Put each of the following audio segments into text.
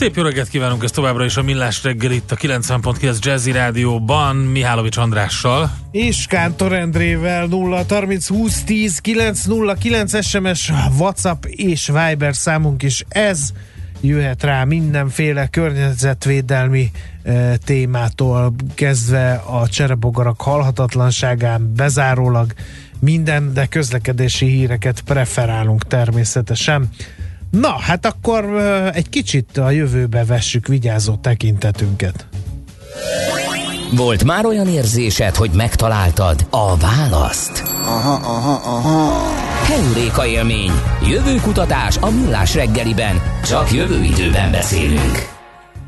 Szép jó reggelt kívánunk, ez továbbra is a Millás reggel itt a 90.9 Jazzy Rádióban, Mihálovics Andrással. És Kántor Endrével 0 30 20 10 9 0 9 SMS, WhatsApp és Viber számunk is ez jöhet rá mindenféle környezetvédelmi e, témától kezdve a cserebogarak halhatatlanságán bezárólag minden, de közlekedési híreket preferálunk természetesen. Na, hát akkor egy kicsit a jövőbe vessük vigyázó tekintetünket. Volt már olyan érzésed, hogy megtaláltad a választ? Aha, aha, aha. Heuréka élmény. Jövőkutatás a millás reggeliben. Csak jövő időben beszélünk.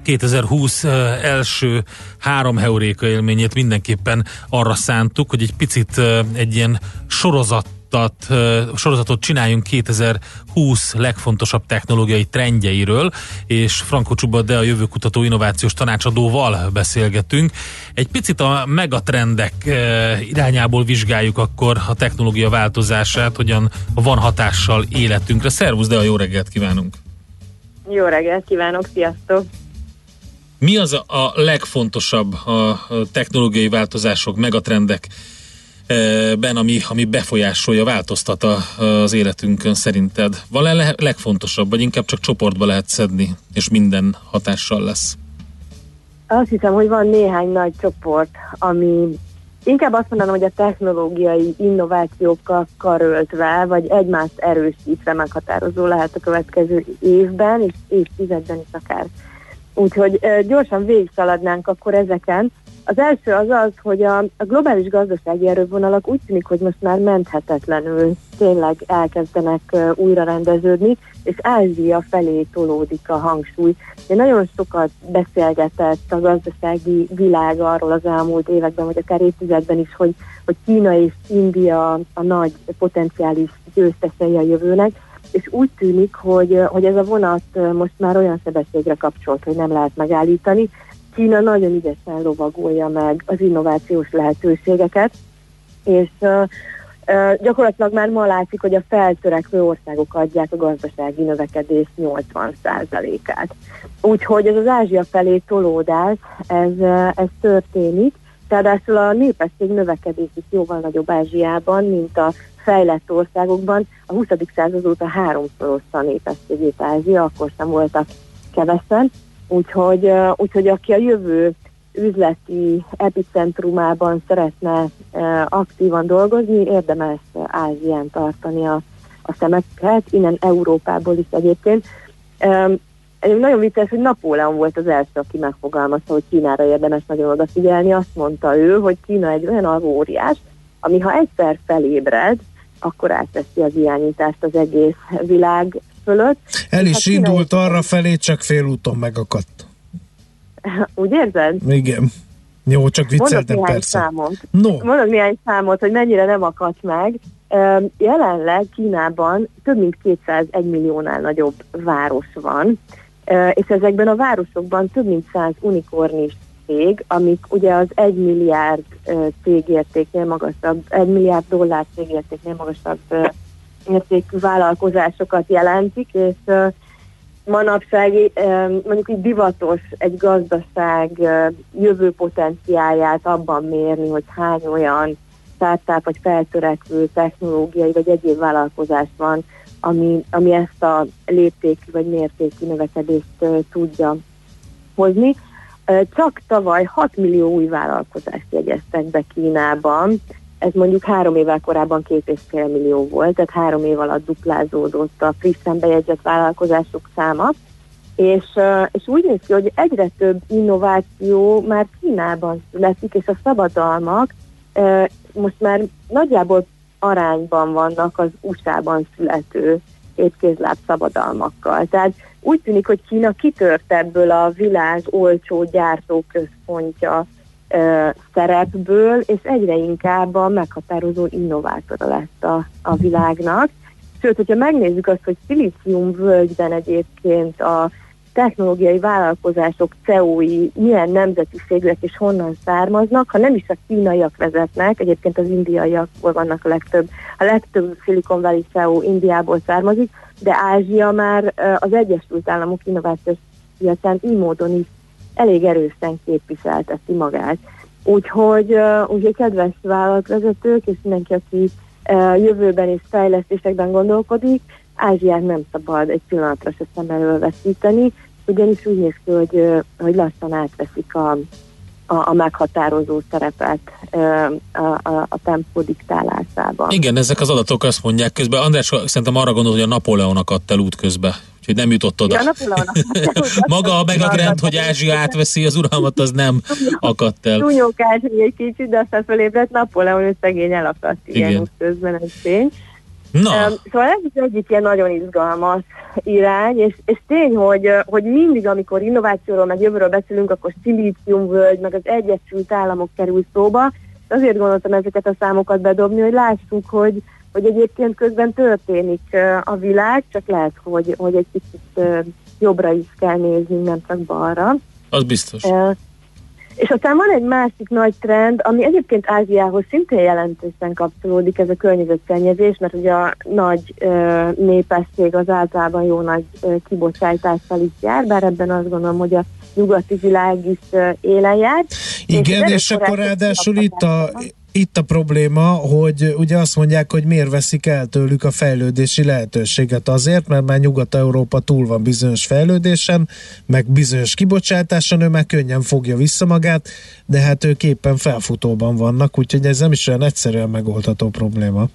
2020 első három heuréka élményét mindenképpen arra szántuk, hogy egy picit egy ilyen sorozat sorozatot, sorozatot csináljunk 2020 legfontosabb technológiai trendjeiről, és Franco Csuba, de a jövőkutató innovációs tanácsadóval beszélgetünk. Egy picit a megatrendek irányából vizsgáljuk akkor a technológia változását, hogyan van hatással életünkre. Szervusz, de a jó reggelt kívánunk! Jó reggelt kívánok, sziasztok! Mi az a legfontosabb a technológiai változások, megatrendek ben, ami, ami befolyásolja, változtat az életünkön szerinted? Van-e legfontosabb, vagy inkább csak csoportba lehet szedni, és minden hatással lesz? Azt hiszem, hogy van néhány nagy csoport, ami inkább azt mondanám, hogy a technológiai innovációkkal karöltve, vagy egymást erősítve meghatározó lehet a következő évben, és évtizedben is akár. Úgyhogy gyorsan végigszaladnánk akkor ezeken. Az első az az, hogy a, a globális gazdasági erővonalak úgy tűnik, hogy most már menthetetlenül tényleg elkezdenek uh, újra rendeződni, és Ázsia felé tolódik a hangsúly. Én nagyon sokat beszélgetett a gazdasági világ arról az elmúlt években, vagy akár évtizedben is, hogy, hogy Kína és India a nagy potenciális győztesei a jövőnek, és úgy tűnik, hogy, hogy ez a vonat most már olyan sebességre kapcsolt, hogy nem lehet megállítani, Kína nagyon ügyesen lovagolja meg az innovációs lehetőségeket, és gyakorlatilag már ma látszik, hogy a feltörekvő országok adják a gazdasági növekedés 80%-át. Úgyhogy ez az Ázsia felé tolódás, ez, uh, ez történik, tehát a népesség növekedés is jóval nagyobb Ázsiában, mint a fejlett országokban. A 20. század óta háromszorozta a népességét Ázsia, akkor sem voltak kevesen, Úgyhogy, úgyhogy aki a jövő üzleti epicentrumában szeretne aktívan dolgozni, érdemes Ázsián tartani a, a szemeket, innen Európából is egyébként. Egy nagyon vicces, hogy Napóleon volt az első, aki megfogalmazta, hogy Kínára érdemes nagyon odafigyelni. Azt mondta ő, hogy Kína egy olyan óriás, ami ha egyszer felébred, akkor átveszi az irányítást az egész világ fölött. El is hát indult arra felé, csak félúton megakadt. Úgy érzed? Igen. Jó, csak vicceltem persze. Számot. No. Mondok néhány számot, hogy mennyire nem akadt meg. Jelenleg Kínában több mint 201 milliónál nagyobb város van, és ezekben a városokban több mint 100 unikornis cég, amik ugye az 1 milliárd cégértéknél magasabb, 1 milliárd dollár cégértéknél magasabb értékű vállalkozásokat jelentik, és manapság mondjuk így divatos egy gazdaság jövő potenciáját abban mérni, hogy hány olyan startup vagy feltörekvő technológiai vagy egyéb vállalkozás van, ami, ami ezt a léptékű vagy mértékű növekedést tudja hozni. Csak tavaly 6 millió új vállalkozást jegyeztek be Kínában, ez mondjuk három évvel korábban két és fél millió volt, tehát három év alatt duplázódott a frissen bejegyzett vállalkozások száma, és, és úgy néz ki, hogy egyre több innováció már Kínában születik, és a szabadalmak most már nagyjából arányban vannak az USA-ban születő étkézláb szabadalmakkal. Tehát úgy tűnik, hogy Kína kitört ebből a világ olcsó gyártóközpontja szerepből, és egyre inkább a meghatározó innovátora lett a, a világnak. Sőt, hogyha megnézzük azt, hogy Szilícium völgyben egyébként a technológiai vállalkozások CEO-i milyen nemzetiségűek és honnan származnak, ha nem is a kínaiak vezetnek, egyébként az indiaiakból vannak a legtöbb, a legtöbb Silicon Valley CEO Indiából származik, de Ázsia már az Egyesült Államok innovációs piacán így módon is elég erősen képviselteti magát. Úgyhogy, úgyhogy kedves vállalatvezetők, és mindenki, aki jövőben és fejlesztésekben gondolkodik, Ázsiát nem szabad egy pillanatra se szem elől veszíteni, ugyanis úgy néz ki, hogy, hogy lassan átveszik a, a, a meghatározó szerepet a, a, a tempó diktálásában. Igen, ezek az adatok azt mondják közben. András szerintem arra gondol, hogy a Napóleon akadt el út úgyhogy nem jutott oda. Ja, Maga a megagrend, hogy Ázsia átveszi az uralmat, az nem akadt el. Túnyókás egy kicsit, de aztán fölébredt Napóleon, ő szegény elakadt igen, igen. közben, ez tény. Na. Um, szóval ez is egyik ilyen nagyon izgalmas irány, és, és tény, hogy, hogy mindig, amikor innovációról, meg jövőről beszélünk, akkor völgy, meg az Egyesült Államok kerül szóba. Azért gondoltam ezeket a számokat bedobni, hogy lássuk, hogy, hogy egyébként közben történik a világ, csak lehet, hogy, hogy egy kicsit jobbra is kell nézni, nem csak balra. Az biztos. És aztán van egy másik nagy trend, ami egyébként Ázsiához szintén jelentősen kapcsolódik, ez a környezetszennyezés, mert ugye a nagy ö, népesség az általában jó nagy ö, kibocsátással is jár, bár ebben azt gondolom, hogy a nyugati világ is ö, élen jár. Igen, és, és akkor ráadásul itt a, itt a probléma, hogy ugye azt mondják, hogy miért veszik el tőlük a fejlődési lehetőséget azért, mert már Nyugat-Európa túl van bizonyos fejlődésen, meg bizonyos kibocsátáson, ő már könnyen fogja vissza magát, de hát ők éppen felfutóban vannak, úgyhogy ez nem is olyan egyszerűen megoldható probléma.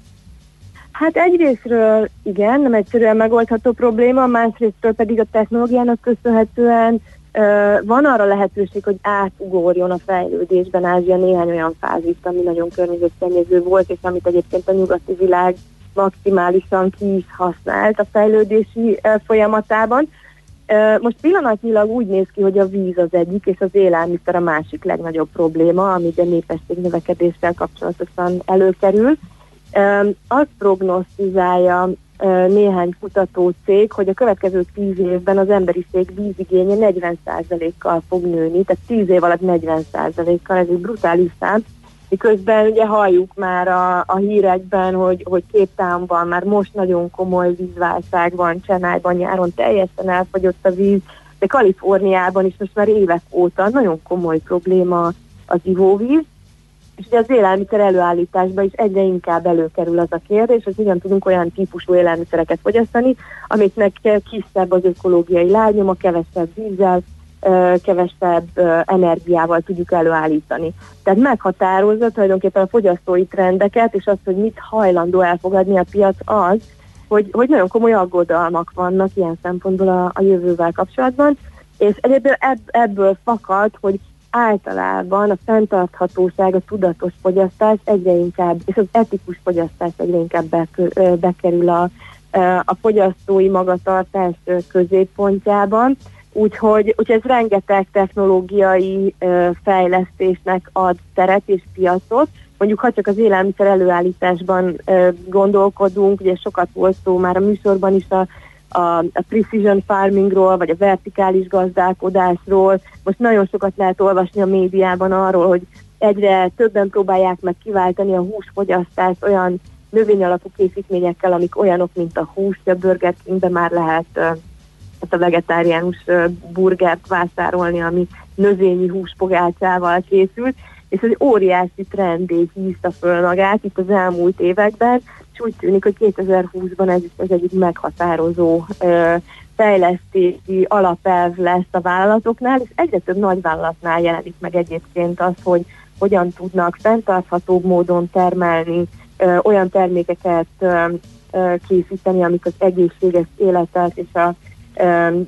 Hát egyrésztről igen, nem egyszerűen megoldható probléma, másrésztről pedig a technológiának köszönhetően van arra lehetőség, hogy átugorjon a fejlődésben Ázsia néhány olyan fázist, ami nagyon környezetszennyező volt, és amit egyébként a nyugati világ maximálisan ki is használt a fejlődési folyamatában. Most pillanatnyilag úgy néz ki, hogy a víz az egyik, és az élelmiszer a másik legnagyobb probléma, ami a népesség növekedéssel kapcsolatosan előkerül. Azt prognosztizálja néhány kutató cég, hogy a következő tíz évben az emberiség vízigénye 40%-kal fog nőni, tehát 10 év alatt 40%-kal, ez egy brutális szám, miközben ugye halljuk már a, a hírekben, hogy, hogy két támban már most nagyon komoly vízválság van, Csenájban nyáron teljesen elfogyott a víz, de Kaliforniában is most már évek óta nagyon komoly probléma az ivóvíz, és ugye az élelmiszer előállításban is egyre inkább előkerül az a kérdés, hogy hogyan tudunk olyan típusú élelmiszereket fogyasztani, amiknek kisebb az ökológiai lábnyoma, kevesebb vízzel, kevesebb energiával tudjuk előállítani. Tehát meghatározza tulajdonképpen a fogyasztói trendeket, és azt, hogy mit hajlandó elfogadni a piac az, hogy, hogy nagyon komoly aggodalmak vannak ilyen szempontból a, a jövővel kapcsolatban, és egyébként ebből fakad, hogy általában a fenntarthatóság, a tudatos fogyasztás egyre inkább, és az etikus fogyasztás egyre inkább bekerül a, a fogyasztói magatartás középpontjában. Úgyhogy, úgyhogy ez rengeteg technológiai fejlesztésnek ad teret és piacot. Mondjuk, ha csak az élelmiszer előállításban gondolkodunk, ugye sokat volt szó már a műsorban is a a, a precision farmingról, vagy a vertikális gazdálkodásról. Most nagyon sokat lehet olvasni a médiában arról, hogy egyre többen próbálják meg kiváltani a húsfogyasztást olyan növényalapú készítményekkel, amik olyanok, mint a hús, a Burger Kingben már lehet uh, a vegetáriánus burgert vásárolni, ami növényi húspogácsával készült, és ez egy óriási trendé hízta föl magát itt az elmúlt években, és úgy tűnik, hogy 2020-ban ez az egyik meghatározó fejlesztési alapelv lesz a vállalatoknál, és egyre több nagyvállalatnál jelenik meg egyébként az, hogy hogyan tudnak fenntarthatóbb módon termelni, ö, olyan termékeket ö, ö, készíteni, amik az egészséges életet és a, ö,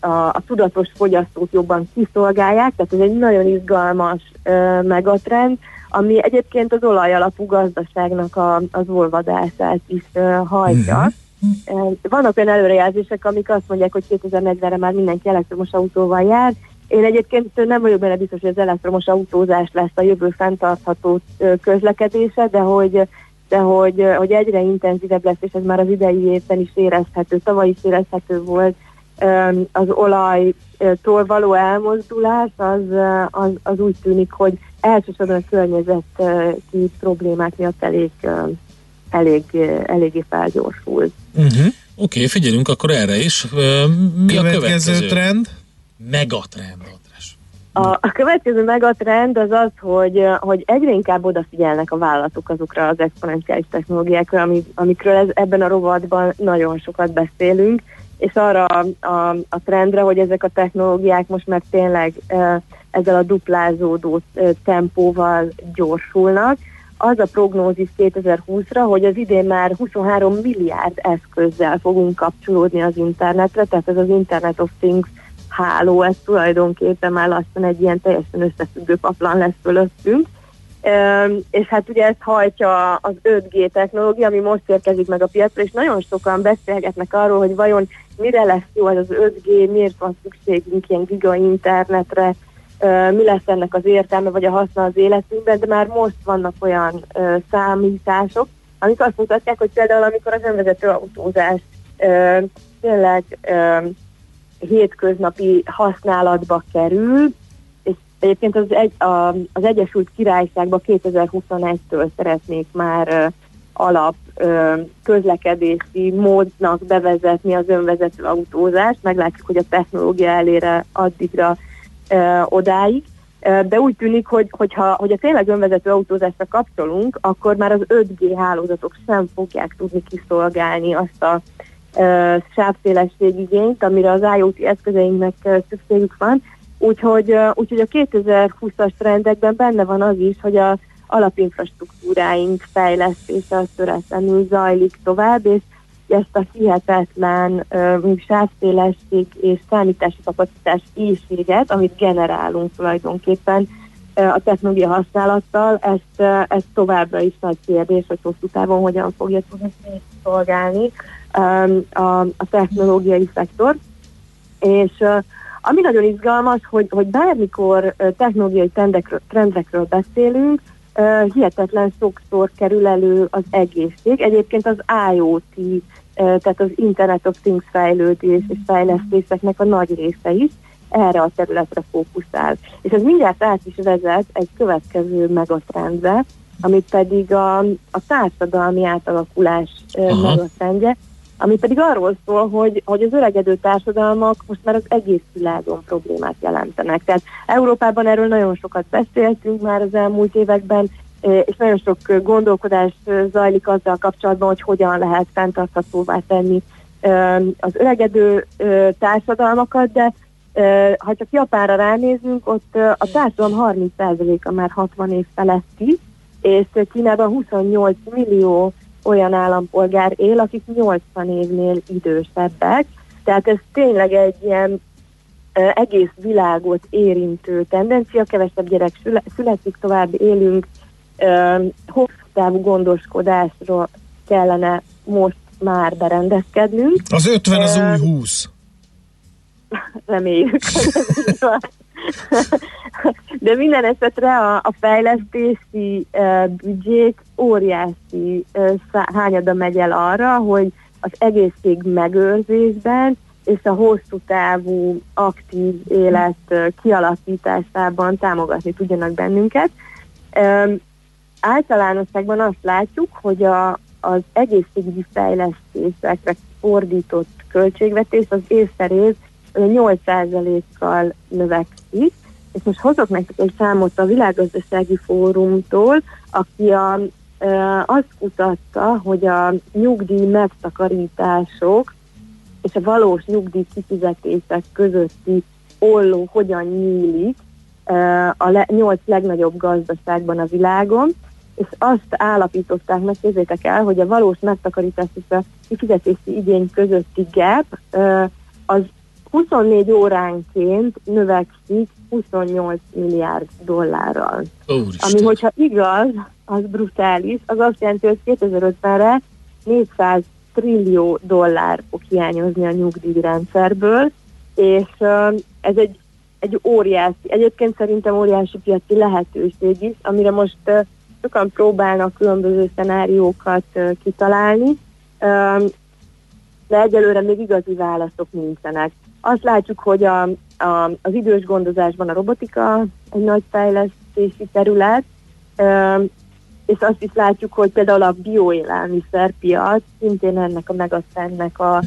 a, a tudatos fogyasztót jobban kiszolgálják, tehát ez egy nagyon izgalmas ö, megatrend, ami egyébként az olaj alapú gazdaságnak a, az olvadását is uh, hajtja. Uh-huh. Vannak olyan előrejelzések, amik azt mondják, hogy 2040-re már mindenki elektromos autóval jár. Én egyébként nem vagyok benne biztos, hogy az elektromos autózás lesz a jövő fenntartható közlekedése, de hogy de hogy, hogy egyre intenzívebb lesz, és ez már az idei évben is érezhető, tavaly is érezhető volt, az olajtól való elmozdulás, az, az, az úgy tűnik, hogy elsősorban a környezeti problémák miatt elég, elég, eléggé felgyorsul. Uh-huh. Oké, okay, figyelünk akkor erre is. Mi következő a következő trend? Megatrend. A, a következő megatrend az az, hogy, hogy egyre inkább odafigyelnek a vállalatok azokra az exponenciális technológiákra, amik, amikről ez, ebben a rovatban nagyon sokat beszélünk, és arra a, a, a trendre, hogy ezek a technológiák most már tényleg e, ezzel a duplázódó tempóval gyorsulnak. Az a prognózis 2020-ra, hogy az idén már 23 milliárd eszközzel fogunk kapcsolódni az internetre, tehát ez az Internet of Things háló, ez tulajdonképpen már lassan egy ilyen teljesen összefüggő paplan lesz fölöttünk. És hát ugye ezt hajtja az 5G technológia, ami most érkezik meg a piacra, és nagyon sokan beszélgetnek arról, hogy vajon mire lesz jó az 5G, miért van szükségünk ilyen giga internetre, mi lesz ennek az értelme, vagy a haszna az életünkben, de már most vannak olyan számítások, amik azt mutatják, hogy például amikor az önvezető autózás tényleg hétköznapi használatba kerül, és egyébként az, egy, a, az Egyesült Királyságban 2021-től szeretnék már alap ö, közlekedési módnak bevezetni az önvezető autózást. Meglátjuk, hogy a technológia elére addigra ö, odáig. De úgy tűnik, hogy, hogyha, hogyha tényleg önvezető autózásra kapcsolunk, akkor már az 5G hálózatok sem fogják tudni kiszolgálni azt a sávszélességigényt, amire az IoT eszközeinknek szükségük van. Úgyhogy, úgyhogy a 2020-as trendekben benne van az is, hogy a alapinfrastruktúráink fejlesztése az töretlenül zajlik tovább, és ezt a hihetetlen uh, sávszélesség és számítási kapacitás éjséget, amit generálunk tulajdonképpen a technológia használattal, ezt, ezt továbbra is nagy kérdés, hogy hosszú távon hogyan fogja tudni szolgálni a, a technológiai szektor. És ami nagyon izgalmas, hogy, hogy bármikor technológiai trendekről, trendekről beszélünk, hihetetlen sokszor kerül elő az egészség. Egyébként az IoT, tehát az Internet of Things fejlődés és fejlesztéseknek a nagy része is erre a területre fókuszál. És ez mindjárt át is vezet egy következő megatrendbe, amit pedig a, a társadalmi átalakulás megatrendje, ami pedig arról szól, hogy, hogy az öregedő társadalmak most már az egész világon problémát jelentenek. Tehát Európában erről nagyon sokat beszéltünk már az elmúlt években, és nagyon sok gondolkodás zajlik azzal kapcsolatban, hogy hogyan lehet fenntarthatóvá tenni az öregedő társadalmakat, de ha csak Japánra ránézünk, ott a társadalom 30%-a már 60 év feletti, és Kínában 28 millió olyan állampolgár él, akik 80 évnél idősebbek. Tehát ez tényleg egy ilyen egész világot érintő tendencia, kevesebb gyerek születik, tovább élünk, hosszú távú gondoskodásról kellene most már berendezkednünk. Az 50 az új 20. Reméljük, De minden esetre a, a fejlesztési uh, büdzsék óriási uh, hányada megy el arra, hogy az egészség megőrzésben és a hosszú távú aktív élet uh, kialakításában támogatni tudjanak bennünket. Um, általánosságban azt látjuk, hogy a, az egészségügyi fejlesztésekre fordított költségvetés az évszerév 8%-kal növekszik, és most hozok nektek egy számot a Világgazdasági Fórumtól, aki a, e, azt kutatta, hogy a nyugdíj megtakarítások és a valós nyugdíj kifizetések közötti olló hogyan nyílik e, a le, nyolc legnagyobb gazdaságban a világon, és azt állapították meg, képzétek el, hogy a valós megtakarítás és a kifizetési igény közötti gap az 24 óránként növekszik 28 milliárd dollárral. Úristen. Ami, hogyha igaz, az brutális, az azt jelenti, hogy 2050-re 400 trillió dollár fog hiányozni a nyugdíjrendszerből, és ez egy, egy óriási, egyébként szerintem óriási piaci lehetőség is, amire most sokan próbálnak különböző szenáriókat kitalálni, de egyelőre még igazi válaszok nincsenek. Azt látjuk, hogy a, a, az idős gondozásban a robotika egy nagy fejlesztési terület, és azt is látjuk, hogy például a bioélelmiszerpiac szintén ennek a megatrendnek a,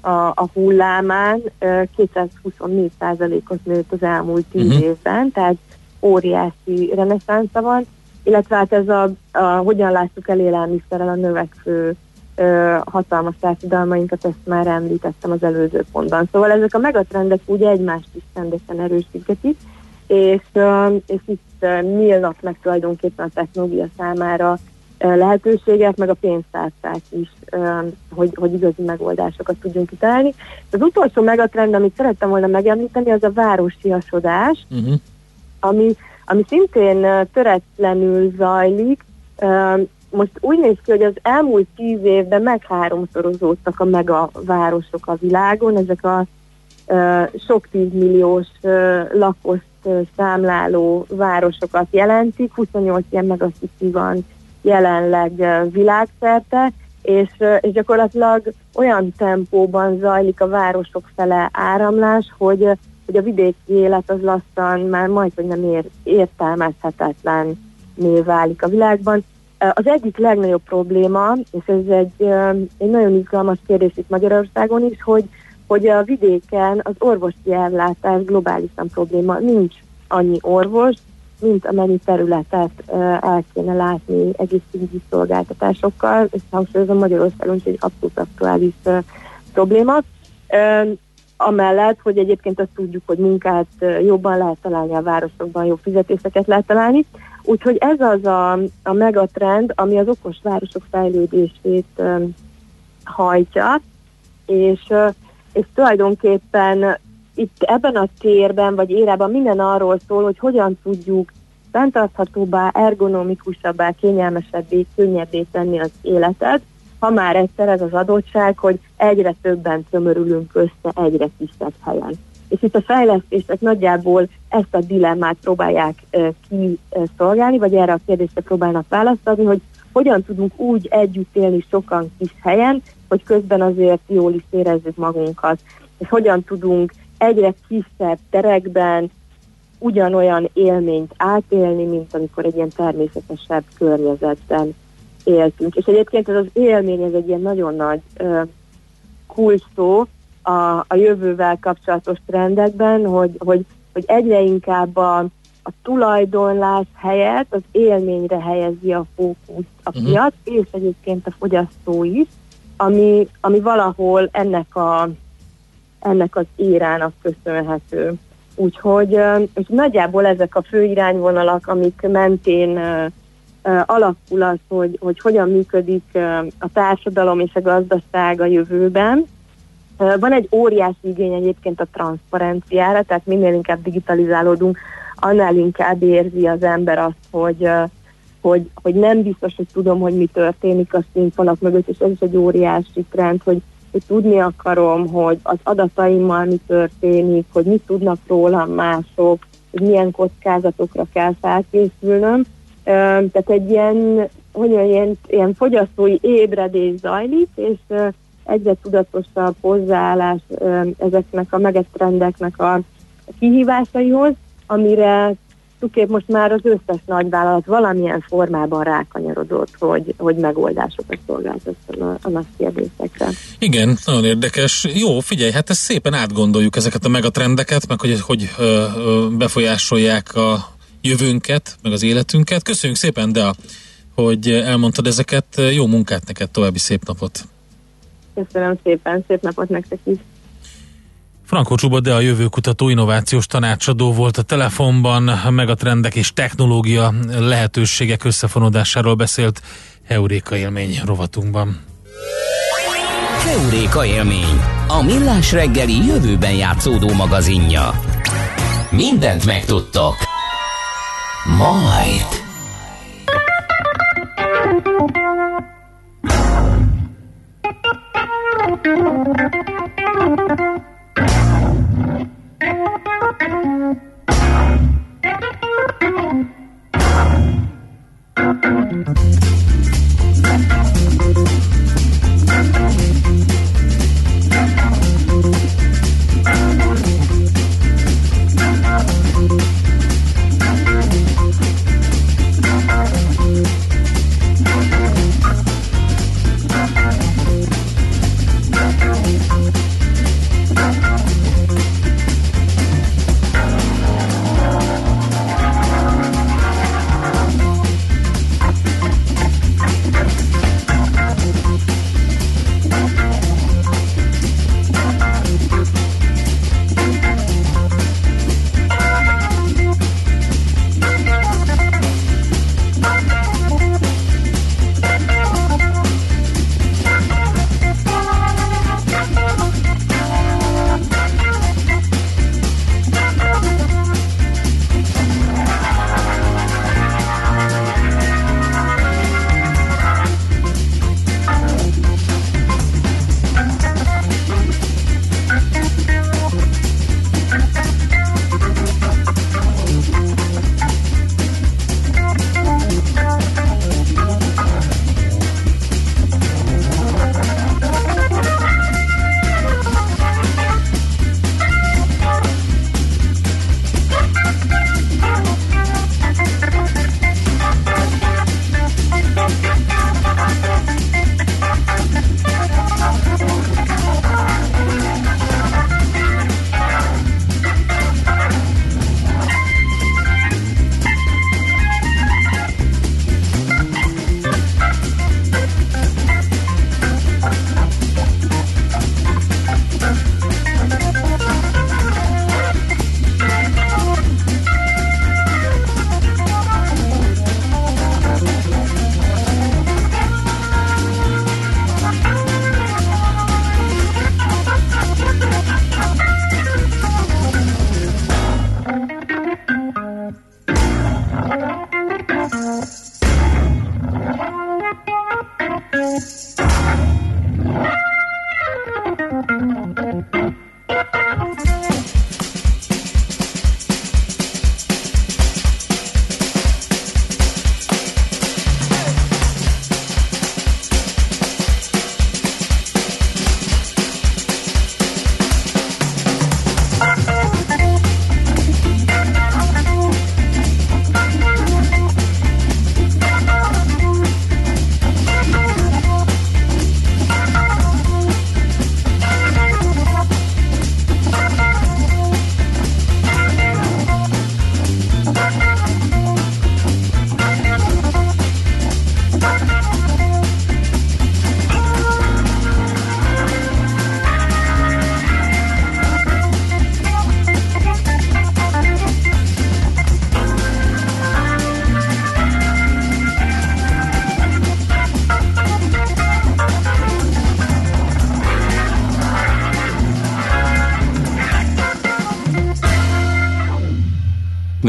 a, a hullámán 224%-ot nőtt az elmúlt 10 uh-huh. évben, tehát óriási reneszánsza van, illetve hát ez a, a hogyan látjuk el élelmiszerrel a növekvő ö, hatalmas társadalmainkat, ezt már említettem az előző pontban. Szóval ezek a megatrendek úgy egymást is rendesen erősítik, és, ö, és itt nyílnak meg tulajdonképpen a technológia számára lehetőségek, meg a pénztárcák is, hogy, hogy igazi megoldásokat tudjunk kitalálni. Az utolsó megatrend, amit szerettem volna megemlíteni, az a városiasodás, uh-huh. ami, ami szintén töretlenül zajlik, most úgy néz ki, hogy az elmúlt tíz évben megháromszorozódtak a megavárosok a világon, ezek a sok tízmilliós lakost számláló városokat jelentik, 28 ilyen megasziki van jelenleg világszerte, és, és gyakorlatilag olyan tempóban zajlik a városok fele áramlás, hogy, hogy a vidéki élet az lassan már majd, hogy nem ér, értelmezhetetlen válik a világban. Az egyik legnagyobb probléma, és ez egy, egy nagyon izgalmas kérdés itt Magyarországon is, hogy, hogy a vidéken az orvosi ellátás globálisan probléma. Nincs annyi orvos, mint amennyi területet el kéne látni egészségügyi szolgáltatásokkal, és hangsúlyozom Magyarországon is egy abszolút aktuális probléma. Amellett, hogy egyébként azt tudjuk, hogy munkát jobban lehet találni a városokban, jobb fizetéseket lehet találni, Úgyhogy ez az a, a megatrend, ami az okos városok fejlődését um, hajtja, és, uh, és tulajdonképpen itt ebben a térben, vagy érában minden arról szól, hogy hogyan tudjuk fenntarthatóbbá, ergonomikusabbá, kényelmesebbé, könnyebbé tenni az életet, ha már egyszer ez az adottság, hogy egyre többen tömörülünk össze egyre kisebb helyen. És itt a fejlesztések nagyjából ezt a dilemmát próbálják kiszolgálni, vagy erre a kérdésre próbálnak választ adni, hogy hogyan tudunk úgy együtt élni sokan kis helyen, hogy közben azért jól is érezzük magunkat. És hogyan tudunk egyre kisebb terekben ugyanolyan élményt átélni, mint amikor egy ilyen természetesebb környezetben éltünk. És egyébként ez az élmény, ez egy ilyen nagyon nagy kulcsszó, a, a jövővel kapcsolatos trendekben, hogy, hogy, hogy egyre inkább a, a tulajdonlás helyett az élményre helyezi a fókuszt a uh-huh. piac, és egyébként a fogyasztó is, ami, ami valahol ennek, a, ennek az írának köszönhető. Úgyhogy és nagyjából ezek a fő irányvonalak, amik mentén alakul az, hogy, hogy hogyan működik a társadalom és a gazdaság a jövőben, van egy óriási igény egyébként a transzparenciára, tehát minél inkább digitalizálódunk, annál inkább érzi az ember azt, hogy, hogy, hogy nem biztos, hogy tudom, hogy mi történik a színfalak mögött, és ez is egy óriási trend, hogy, hogy tudni akarom, hogy az adataimmal mi történik, hogy mit tudnak rólam mások, hogy milyen kockázatokra kell felkészülnöm. Tehát egy ilyen, hogy ilyen, ilyen fogyasztói ébredés zajlik, és egyre tudatosabb hozzáállás ezeknek a megetrendeknek a kihívásaihoz, amire tulajdonképpen most már az összes nagyvállalat valamilyen formában rákanyarodott, hogy, hogy megoldásokat szolgáltasson a, a nagy kérdésekre. Igen, nagyon érdekes. Jó, figyelj, hát ezt szépen átgondoljuk ezeket a megatrendeket, meg hogy, hogy ö, ö, befolyásolják a jövőnket, meg az életünket. Köszönjük szépen, de hogy elmondtad ezeket. Jó munkát neked, további szép napot! Köszönöm szépen, szép napot nektek is. Frankó Csuba, de a jövőkutató innovációs tanácsadó volt a telefonban, meg a trendek és technológia lehetőségek összefonódásáról beszélt Heuréka élmény rovatunkban. Heuréka élmény, a millás reggeli jövőben játszódó magazinja. Mindent megtudtok. Majd.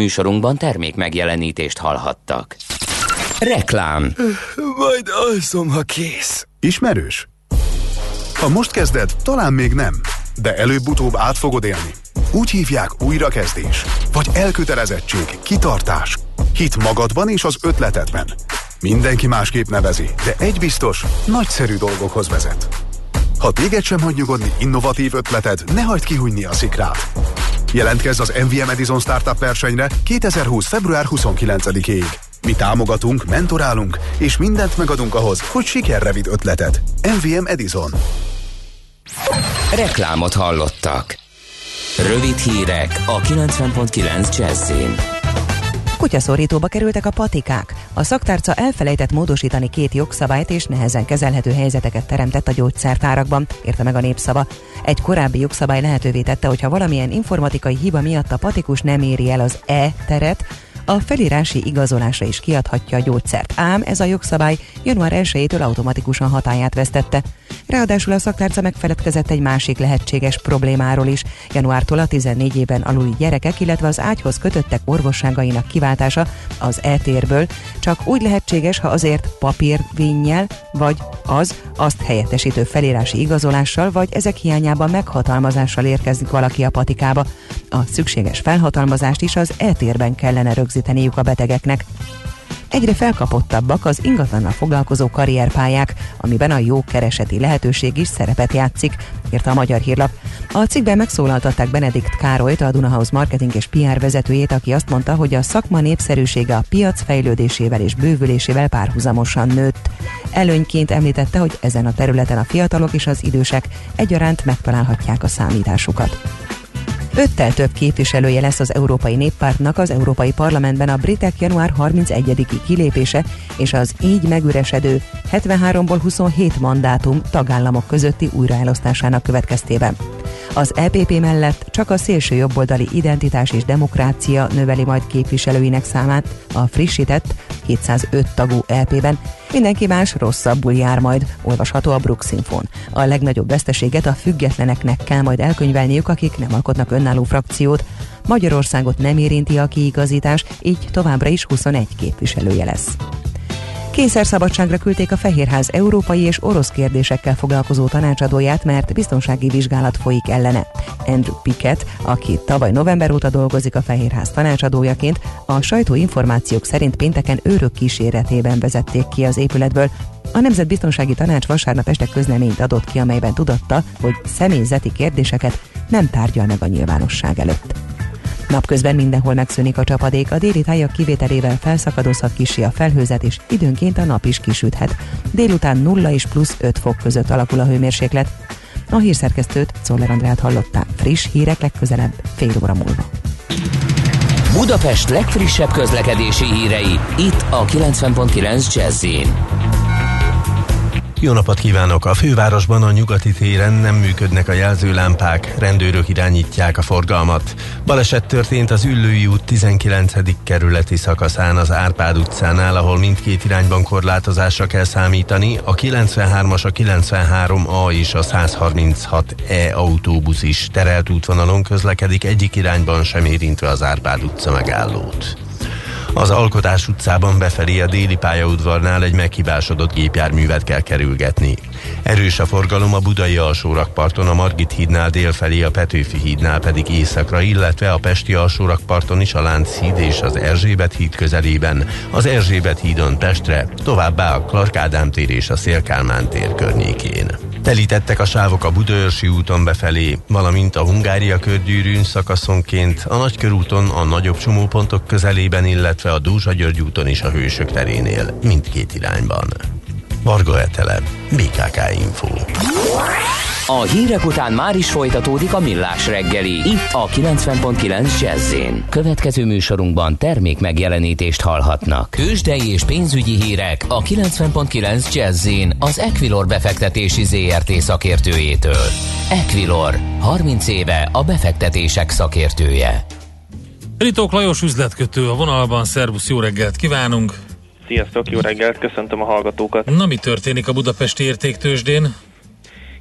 Műsorunkban termék megjelenítést hallhattak. Reklám Majd alszom, ha kész. Ismerős? Ha most kezded, talán még nem, de előbb-utóbb át fogod élni. Úgy hívják újrakezdés, vagy elkötelezettség, kitartás, hit magadban és az ötletedben. Mindenki másképp nevezi, de egy biztos, nagyszerű dolgokhoz vezet. Ha téged sem hagy nyugodni innovatív ötleted, ne hagyd kihújni a szikrát. Jelentkezz az MVM Edison Startup versenyre 2020. február 29-ig. Mi támogatunk, mentorálunk, és mindent megadunk ahhoz, hogy sikerre vidd ötletet. MVM Edison. Reklámot hallottak. Rövid hírek a 90.9 Jazzin. Kutyaszorítóba kerültek a patikák. A szaktárca elfelejtett módosítani két jogszabályt és nehezen kezelhető helyzeteket teremtett a gyógyszertárakban, érte meg a népszava. Egy korábbi jogszabály lehetővé tette, hogyha valamilyen informatikai hiba miatt a patikus nem éri el az E-teret, a felírási igazolásra is kiadhatja a gyógyszert. Ám ez a jogszabály január 1-től automatikusan hatáját vesztette. Ráadásul a szaktárca megfeledkezett egy másik lehetséges problémáról is. Januártól a 14 éven aluli gyerekek, illetve az ágyhoz kötöttek orvosságainak kiváltása az e-térből csak úgy lehetséges, ha azért papírvénnyel, vagy az azt helyettesítő felírási igazolással, vagy ezek hiányában meghatalmazással érkezik valaki a patikába. A szükséges felhatalmazást is az e-térben kellene rögzíteniük a betegeknek. Egyre felkapottabbak az ingatlannal foglalkozó karrierpályák, amiben a jó kereseti lehetőség is szerepet játszik, írta a Magyar Hírlap. A cikkben megszólaltatták Benedikt Károlyt, a Dunahouse marketing és PR vezetőjét, aki azt mondta, hogy a szakma népszerűsége a piac fejlődésével és bővülésével párhuzamosan nőtt. Előnyként említette, hogy ezen a területen a fiatalok és az idősek egyaránt megtalálhatják a számításukat. Öttel több képviselője lesz az Európai Néppártnak az Európai Parlamentben a britek január 31-i kilépése és az így megüresedő 73-ból 27 mandátum tagállamok közötti újraelosztásának következtében. Az EPP mellett csak a szélső jobboldali identitás és demokrácia növeli majd képviselőinek számát a frissített 705 tagú EP-ben, Mindenki más rosszabbul jár majd, olvasható a Brooks Infon. A legnagyobb veszteséget a függetleneknek kell majd elkönyvelniük, akik nem alkotnak önálló frakciót. Magyarországot nem érinti a kiigazítás, így továbbra is 21 képviselője lesz. Kényszerszabadságra küldték a Fehérház európai és orosz kérdésekkel foglalkozó tanácsadóját, mert biztonsági vizsgálat folyik ellene. Andrew Pickett, aki tavaly november óta dolgozik a Fehérház tanácsadójaként, a sajtóinformációk szerint pénteken őrök kíséretében vezették ki az épületből, a Nemzetbiztonsági Tanács vasárnap este közleményt adott ki, amelyben tudatta, hogy személyzeti kérdéseket nem tárgyal meg a nyilvánosság előtt. Napközben mindenhol megszűnik a csapadék, a déli tájak kivételével felszakadozhat kisé a felhőzet, és időnként a nap is kisüthet. Délután 0 és plusz 5 fok között alakul a hőmérséklet. A hírszerkesztőt, Szoller Andrát hallották. Friss hírek legközelebb, fél óra múlva. Budapest legfrissebb közlekedési hírei, itt a 90.9 jazz jó napot kívánok! A fővárosban a nyugati téren nem működnek a jelzőlámpák, rendőrök irányítják a forgalmat. Baleset történt az Üllői út 19. kerületi szakaszán az Árpád utcánál, ahol mindkét irányban korlátozásra kell számítani. A 93-as, a 93A és a 136E autóbusz is terelt útvonalon közlekedik, egyik irányban sem érintve az Árpád utca megállót. Az Alkotás utcában befelé a déli pályaudvarnál egy meghibásodott gépjárművet kell kerülgetni. Erős a forgalom a budai alsórakparton, a Margit hídnál délfelé, a Petőfi hídnál pedig északra, illetve a Pesti alsórakparton is a Lánchíd és az Erzsébet híd közelében, az Erzsébet hídon Pestre, továbbá a Clark Ádám tér és a Szélkálmán tér környékén. Telítettek a sávok a Budaörsi úton befelé, valamint a Hungária körgyűrűn szakaszonként, a Nagykörúton a nagyobb csomópontok közelében, illetve a Dózsa György úton is a Hősök terénél, mindkét irányban. Varga Etele, BKK Info. A hírek után már is folytatódik a millás reggeli, itt a 90.9 jazz Következő műsorunkban termék megjelenítést hallhatnak. Kősdei és pénzügyi hírek a 90.9 jazz az Equilor befektetési ZRT szakértőjétől. Equilor, 30 éve a befektetések szakértője. Ritók Lajos üzletkötő a vonalban, szervusz, jó reggelt kívánunk! Sziasztok, jó reggelt, köszöntöm a hallgatókat! Na, mi történik a budapesti értéktősdén?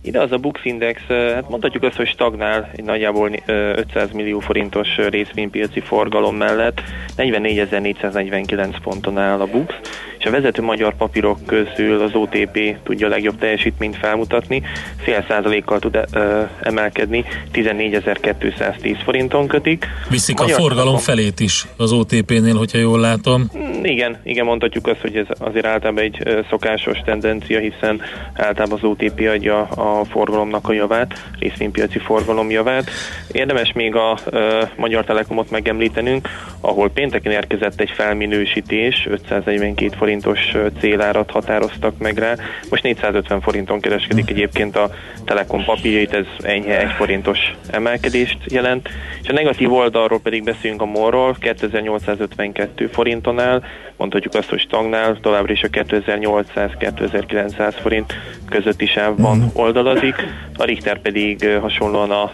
Ide az a Bux Index, hát mondhatjuk azt, hogy stagnál egy nagyjából 500 millió forintos részvénypiaci forgalom mellett, 44.449 ponton áll a Bux, és a vezető magyar papírok közül az OTP tudja a legjobb teljesítményt felmutatni, fél százalékkal tud ö, emelkedni, 14.210 forinton kötik. Viszik magyar a forgalom felét is az OTP-nél, hogyha jól látom. Mm, igen, igen, mondhatjuk azt, hogy ez azért általában egy szokásos tendencia, hiszen általában az OTP adja a forgalomnak a javát, részvénypiaci forgalom javát. Érdemes még a ö, Magyar Telekomot megemlítenünk, ahol pénteken érkezett egy felminősítés, 542 forintos célárat határoztak meg rá. Most 450 forinton kereskedik egyébként a Telekom papírjait, ez enyhe 1 forintos emelkedést jelent. És a negatív oldalról pedig beszélünk a MOL-ról, 2852 forinton áll, mondhatjuk azt, hogy stagnál, továbbra is a 2800-2900 forint közötti sávban uh-huh. oldalazik. A Richter pedig hasonlóan a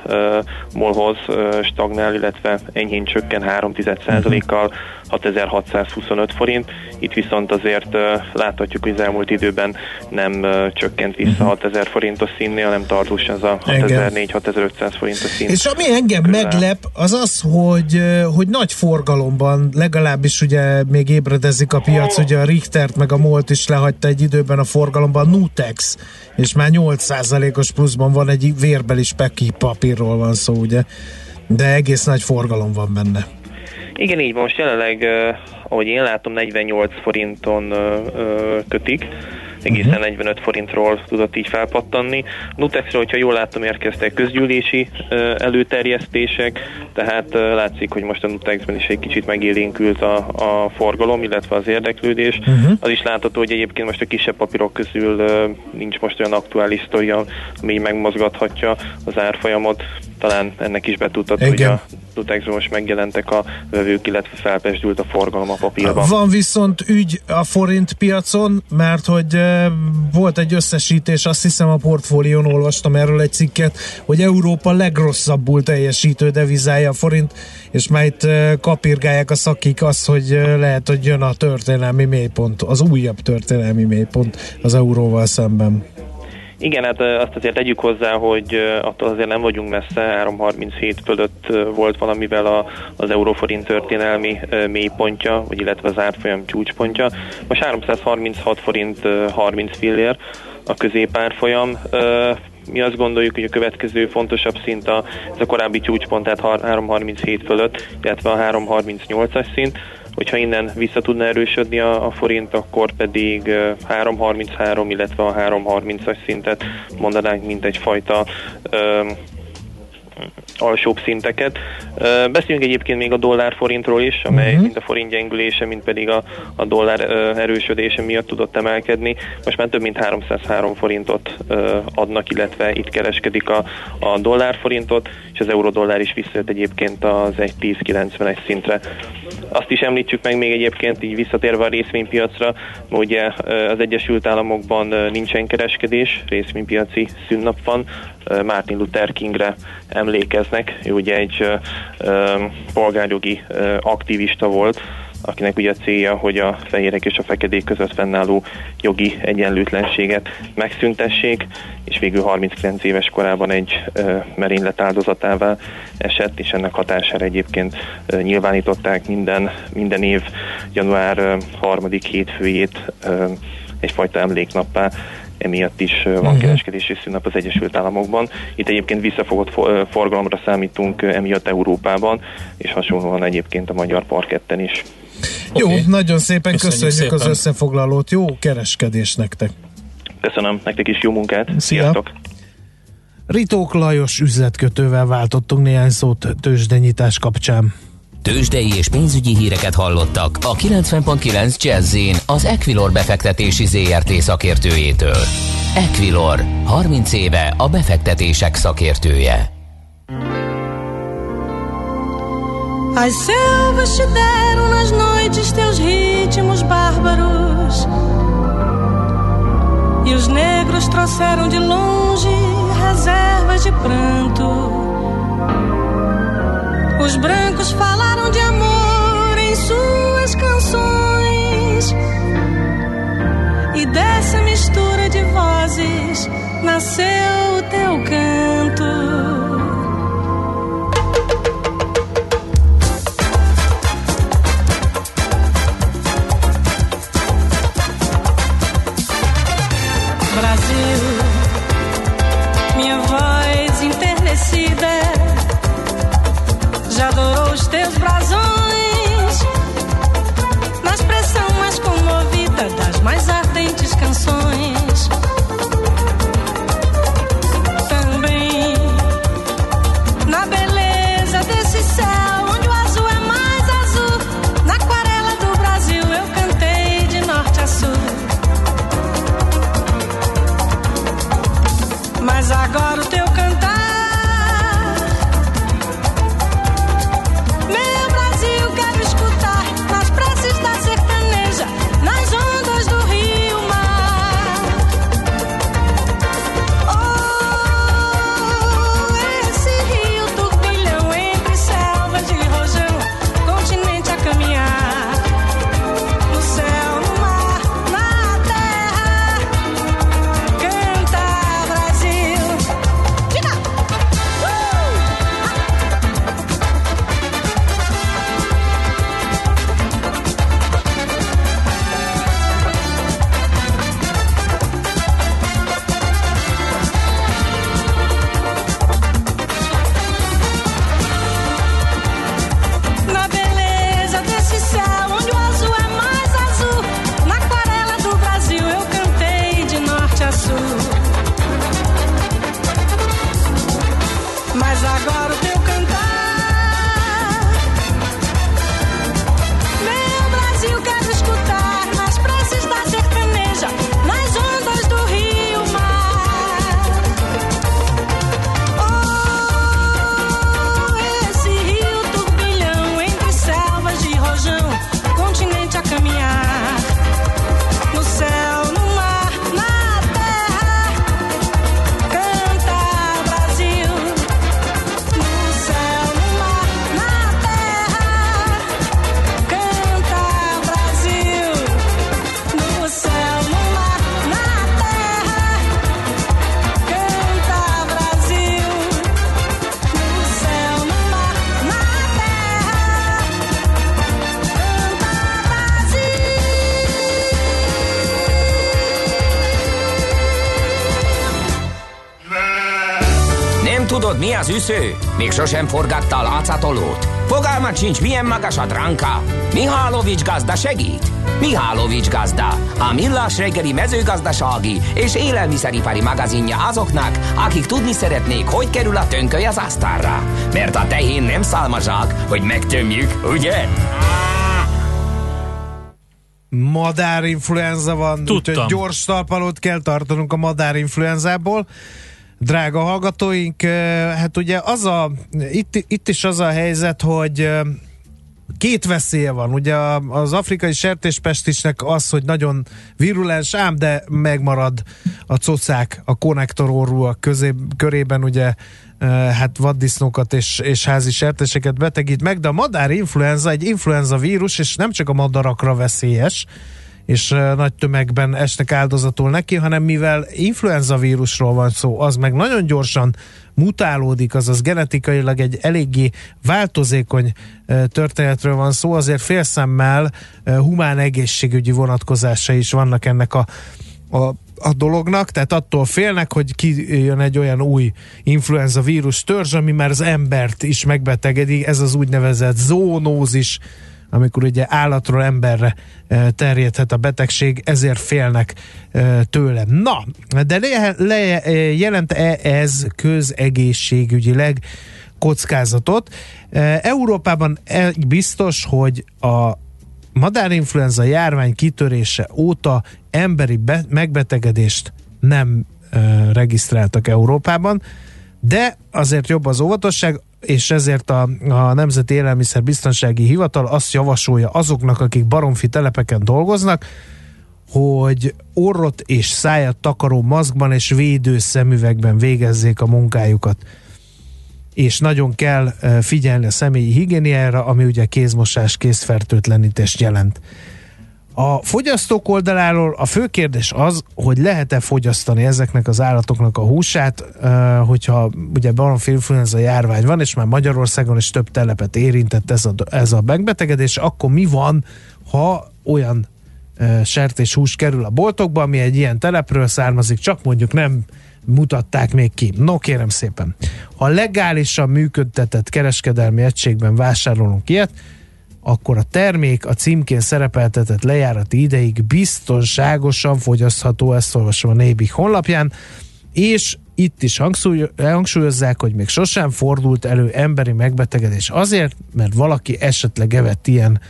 MOL-hoz stagnál, illetve enyhén csökken 3 kal 6625 forint. Itt viszont azért láthatjuk, hogy az elmúlt időben nem csökkent vissza uh-huh. 6000 forintos színnél, hanem tartós ez a 6400-6500 forintos szín. És ami engem közel. meglep, az az, hogy, hogy nagy forgalomban, legalábbis ugye még ébredezik a piac, ugye a Richtert meg a Molt is lehagyta egy időben a forgalomban, Nutex, és már 8%-os pluszban van egy vérbeli speki papírról van szó, ugye, de egész nagy forgalom van benne. Igen, így most jelenleg, ahogy én látom, 48 forinton kötik, egészen uh-huh. 45 forintról tudott így felpattanni. Nutexről, hogyha jól láttam, érkeztek közgyűlési előterjesztések, tehát látszik, hogy most a Nutexben is egy kicsit megélénkült a, a forgalom, illetve az érdeklődés. Uh-huh. Az is látható, hogy egyébként most a kisebb papírok közül nincs most olyan aktuális sztoria, ami megmozgathatja az árfolyamot talán ennek is betudtad, hogy a Tutexról most megjelentek a vevők, illetve felpesdült a forgalom a papírban. Van viszont ügy a forint piacon, mert hogy e, volt egy összesítés, azt hiszem a portfólión olvastam erről egy cikket, hogy Európa legrosszabbul teljesítő devizája a forint, és már itt e, kapirgálják a szakik azt, hogy e, lehet, hogy jön a történelmi mélypont, az újabb történelmi mélypont az euróval szemben. Igen, hát azt azért tegyük hozzá, hogy attól azért nem vagyunk messze, 3.37 fölött volt valamivel a, az euróforint történelmi mélypontja, vagy illetve az árfolyam csúcspontja. Most 336 forint 30 fillér a középárfolyam mi azt gondoljuk, hogy a következő fontosabb szint a, ez a korábbi csúcspont, tehát 3.37 fölött, illetve a 3.38-as szint. Hogyha innen vissza tudna erősödni a, a forint, akkor pedig 3.33, illetve a 3.30-as szintet mondanánk, mint egyfajta alsóbb szinteket. Beszéljünk egyébként még a dollár-forintról is, amely uh-huh. mind a forint gyengülése, mind pedig a, a dollár erősödése miatt tudott emelkedni. Most már több mint 303 forintot adnak, illetve itt kereskedik a, a dollár-forintot, és az euró-dollár is visszajött egyébként az 1.10.91 szintre. Azt is említsük meg még egyébként, így visszatérve a részvénypiacra, ugye az Egyesült Államokban nincsen kereskedés, részvénypiaci szünnap van, Martin Luther Kingre emlékeznek. Ő ugye egy polgárjogi aktivista volt, akinek ugye a célja, hogy a fehérek és a fekedék között fennálló jogi egyenlőtlenséget megszüntessék, és végül 39 éves korában egy uh, merénylet áldozatává esett, és ennek hatására egyébként nyilvánították minden, minden év január harmadik hétfőjét uh, egyfajta emléknappá emiatt is van uh-huh. kereskedési szünnap az Egyesült Államokban. Itt egyébként visszafogott forgalomra számítunk emiatt Európában, és hasonlóan egyébként a magyar parketten is. Jó, okay. nagyon szépen köszönjük, köszönjük szépen. az összefoglalót, jó kereskedés nektek! Köszönöm, nektek is jó munkát, Szia. sziasztok! Ritók Lajos üzletkötővel váltottunk néhány szót tőzsdenyítás kapcsán. Tőzsdei és pénzügyi híreket hallottak a 90.9 jazz az Equilor befektetési ZRT szakértőjétől. Equilor, 30 éve a befektetések szakértője. As selvas te deram nas noites teus ritmos bárbaros E os negros trouxeram de longe reservas de pranto Os brancos falaram de amor em suas canções. E dessa mistura de vozes nasceu o teu canto. Brasil, minha voz enternecida já adorou os teus brasões. Üsző? Még sosem forgatta a látszatolót? Fogalmat sincs, milyen magas a dránka? Mihálovics gazda segít? Mihálovics gazda, a millás reggeli mezőgazdasági és élelmiszeripari magazinja azoknak, akik tudni szeretnék, hogy kerül a tönköly az asztalra. Mert a tehén nem szálmazsák, hogy megtömjük, ugye? madárinfluenza van, Tudtam. úgyhogy gyors talpalót kell tartanunk a madárinfluenzából. Drága hallgatóink, hát ugye az a, itt, itt is az a helyzet, hogy két veszélye van. Ugye az afrikai sertéspestisnek az, hogy nagyon virulens, ám de megmarad a cocák, a konnektororúak közé, körében ugye hát vaddisznókat és, és házi sertéseket betegít meg, de a madár influenza egy influenza vírus, és nem csak a madarakra veszélyes, és nagy tömegben esnek áldozatul neki, hanem mivel influenza vírusról van szó, az meg nagyon gyorsan mutálódik, azaz genetikailag egy eléggé változékony történetről van szó, azért félszemmel humán egészségügyi vonatkozásai is vannak ennek a, a a dolognak, tehát attól félnek, hogy kijön egy olyan új influenza vírus törzs, ami már az embert is megbetegedi, ez az úgynevezett zónózis, amikor ugye állatról emberre eh, terjedhet a betegség, ezért félnek eh, tőle. Na, de le, le, eh, jelent-e ez közegészségügyileg kockázatot? Európában biztos, hogy a madárinfluenza járvány kitörése óta emberi be- megbetegedést nem regisztráltak Európában, de azért jobb az óvatosság, és ezért a, a Nemzeti Élelmiszer Biztonsági Hivatal azt javasolja azoknak, akik baromfi telepeken dolgoznak, hogy orrot és szájat takaró maszkban és védő szemüvegben végezzék a munkájukat és nagyon kell eh, figyelni a személyi higiéniára, ami ugye kézmosás, kézfertőtlenítést jelent. A fogyasztók oldaláról a fő kérdés az, hogy lehet-e fogyasztani ezeknek az állatoknak a húsát, hogyha ugye baromfi influenza járvány van, és már Magyarországon is több telepet érintett ez a, ez a megbetegedés, akkor mi van, ha olyan eh, sertéshús kerül a boltokba, ami egy ilyen telepről származik, csak mondjuk nem mutatták még ki. No kérem szépen, ha legálisan működtetett kereskedelmi egységben vásárolunk ilyet, akkor a termék a címkén szerepeltetett lejárati ideig biztonságosan fogyasztható, ezt olvasom a Nébik honlapján, és itt is hangsúly- hangsúlyozzák, hogy még sosem fordult elő emberi megbetegedés azért, mert valaki esetleg evett ilyen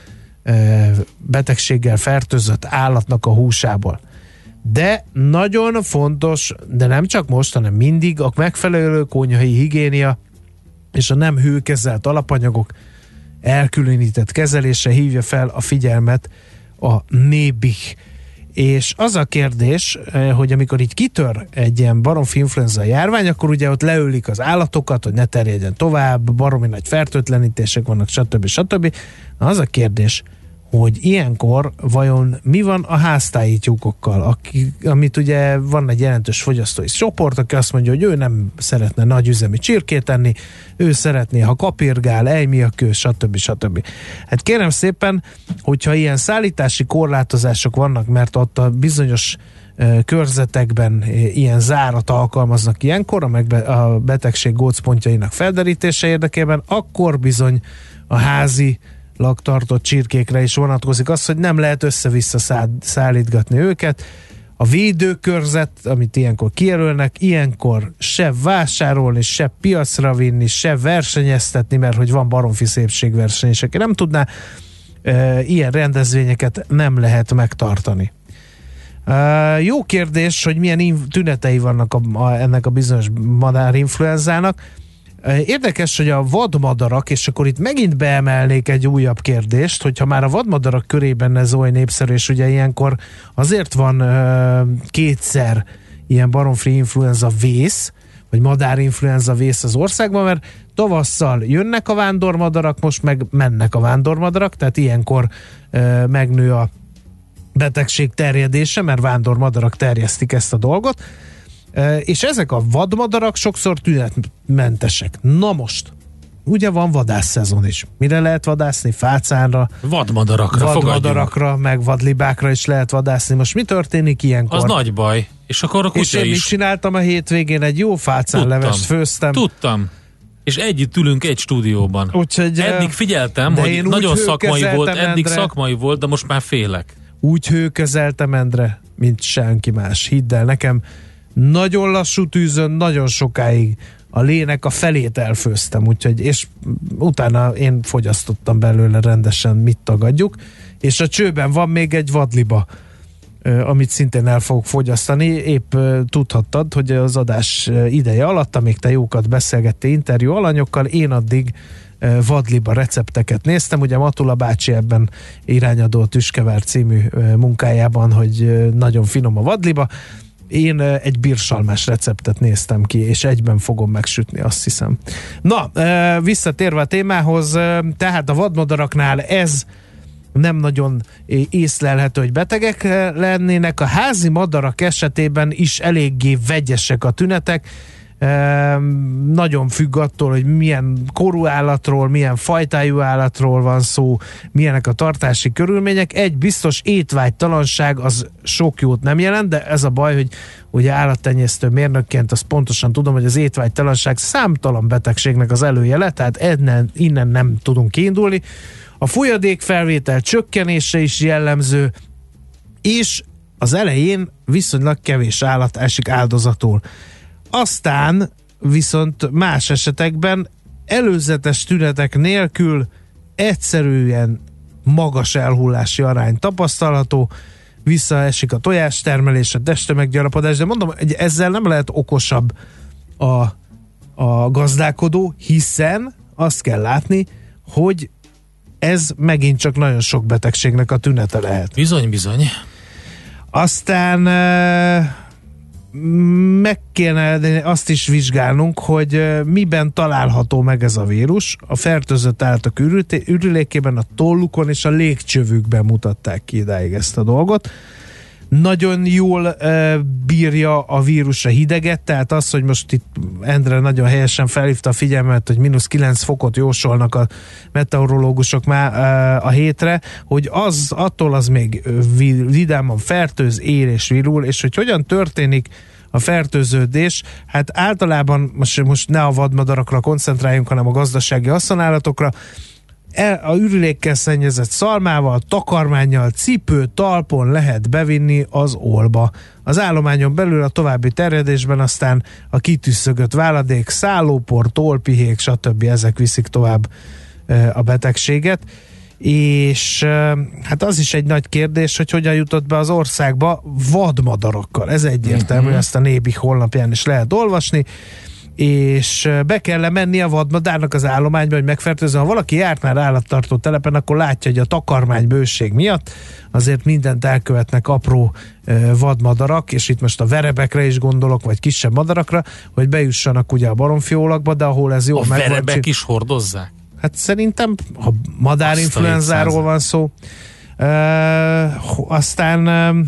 e, betegséggel fertőzött állatnak a húsából. De nagyon fontos, de nem csak most, hanem mindig a megfelelő konyhai higiénia és a nem hőkezelt alapanyagok elkülönített kezelése hívja fel a figyelmet a nébik. És az a kérdés, eh, hogy amikor így kitör egy ilyen baromfi influenza járvány, akkor ugye ott leülik az állatokat, hogy ne terjedjen tovább, baromi nagy fertőtlenítések vannak, stb. stb. Na az a kérdés, hogy ilyenkor vajon mi van a háztáji tyúkokkal, aki, amit ugye van egy jelentős fogyasztói csoport, aki azt mondja, hogy ő nem szeretne nagy üzemi csirkét enni, ő szeretné, ha kapirgál, ejmiakő, stb. stb. Hát kérem szépen, hogyha ilyen szállítási korlátozások vannak, mert ott a bizonyos körzetekben ilyen zárat alkalmaznak ilyenkor a, megbe, a betegség gócpontjainak felderítése érdekében, akkor bizony a házi tartott csirkékre is vonatkozik az, hogy nem lehet össze-vissza szá- szállítgatni őket. A védőkörzet, amit ilyenkor kijelölnek, ilyenkor se vásárolni, se piacra vinni, se versenyeztetni, mert hogy van baromfi szépségverseny, és aki nem tudná, e, ilyen rendezvényeket nem lehet megtartani. E, jó kérdés, hogy milyen tünetei vannak a, a, ennek a bizonyos madárinfluenzának. Érdekes, hogy a vadmadarak, és akkor itt megint beemelnék egy újabb kérdést, hogyha már a vadmadarak körében ez oly népszerű, és ugye ilyenkor azért van ö, kétszer ilyen baromfi influenza vész, vagy madárinfluenza vész az országban, mert tavasszal jönnek a vándormadarak, most meg mennek a vándormadarak, tehát ilyenkor ö, megnő a betegség terjedése, mert vándormadarak terjesztik ezt a dolgot, és ezek a vadmadarak sokszor tünetmentesek. Na most, ugye van vadászszezon is. Mire lehet vadászni? Fácánra, Vadmadarakra, vadmadarakra, meg vadlibákra is lehet vadászni. Most mi történik ilyenkor? Az nagy baj. És akkor a És kutya én mit is. csináltam a hétvégén? Egy jó fácánlevest főztem. Tudtam. És együtt ülünk egy stúdióban. Úgyhogy, Eddig figyeltem, hogy én nagyon szakmai volt, eddig Endre. szakmai volt, de most már félek. úgy hőkezeltem Endre, mint senki más. Hidd el, nekem nagyon lassú tűzön, nagyon sokáig a lének a felét elfőztem, úgyhogy, és utána én fogyasztottam belőle rendesen, mit tagadjuk, és a csőben van még egy vadliba, amit szintén el fogok fogyasztani. Épp tudhattad, hogy az adás ideje alatt, amíg te jókat beszélgettél interjú alanyokkal, én addig vadliba recepteket néztem. Ugye Matula bácsi ebben irányadó a Tüskevár című munkájában, hogy nagyon finom a vadliba. Én ö, egy bírsalmás receptet néztem ki, és egyben fogom megsütni, azt hiszem. Na, ö, visszatérve a témához, ö, tehát a vadmadaraknál ez nem nagyon észlelhető, hogy betegek eh, lennének. A házi madarak esetében is eléggé vegyesek a tünetek. Nagyon függ attól, hogy milyen korú állatról, milyen fajtájú állatról van szó, milyenek a tartási körülmények. Egy biztos étvágytalanság az sok jót nem jelent, de ez a baj, hogy ugye állattenyésztő mérnökként azt pontosan tudom, hogy az étvágytalanság számtalan betegségnek az előjele, tehát innen, innen nem tudunk kiindulni. A folyadékfelvétel csökkenése is jellemző, és az elején viszonylag kevés állat esik áldozatul. Aztán viszont más esetekben előzetes tünetek nélkül egyszerűen magas elhullási arány tapasztalható, visszaesik a tojástermelés, a testemeggyarapodás, de mondom, hogy ezzel nem lehet okosabb a, a gazdálkodó, hiszen azt kell látni, hogy ez megint csak nagyon sok betegségnek a tünete lehet. Bizony, bizony. Aztán eh, meg kéne azt is vizsgálnunk, hogy miben található meg ez a vírus. A fertőzött állatok ürülékében, a tollukon és a légcsövükben mutatták ki idáig ezt a dolgot. Nagyon jól uh, bírja a vírus a hideget, tehát az, hogy most itt Endre nagyon helyesen felhívta a figyelmet, hogy mínusz 9 fokot jósolnak a meteorológusok már uh, a hétre, hogy az attól az még vidáman fertőz, ér és virul, és hogy hogyan történik a fertőződés, hát általában most, most ne a vadmadarakra koncentráljunk, hanem a gazdasági haszonállatokra, el, a ürülékkel szennyezett szalmával, takarmányjal, cipő, talpon lehet bevinni az olba. Az állományon belül a további terjedésben aztán a kitűszögött váladék, szállópor, tolpihék, stb. ezek viszik tovább e, a betegséget. És e, hát az is egy nagy kérdés, hogy hogyan jutott be az országba vadmadarakkal. Ez egyértelmű, uh-huh. ezt a Nébi honlapján is lehet olvasni és be kell menni a vadmadárnak az állományba, hogy megfertőzön. Ha valaki járt már állattartó telepen, akkor látja, hogy a takarmány bőség miatt azért mindent elkövetnek apró vadmadarak, és itt most a verebekre is gondolok, vagy kisebb madarakra, hogy bejussanak ugye a baromfiólakba, de ahol ez jó A meg van verebek csin- is hordozzák? Hát szerintem, ha madárinfluenzáról van szó, uh, aztán uh,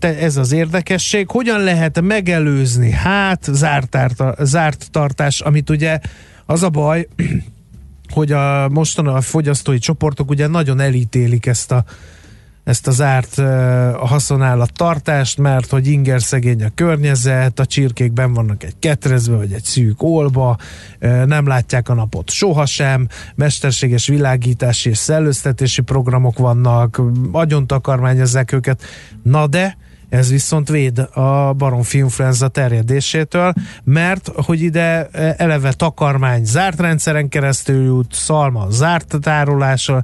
ez az érdekesség. Hogyan lehet megelőzni? Hát zárt, tárta, zárt tartás, amit ugye az a baj, hogy a mostan a fogyasztói csoportok ugye nagyon elítélik ezt a ezt az árt a haszonállat tartást, mert hogy inger szegény a környezet, a csirkékben vannak egy ketrezbe, vagy egy szűk olba, nem látják a napot sohasem, mesterséges világítási és szellőztetési programok vannak, agyon takarmányozzák őket, na de ez viszont véd a baromfi influenza terjedésétől, mert hogy ide eleve takarmány zárt rendszeren keresztül jut, szalma zárt tárolással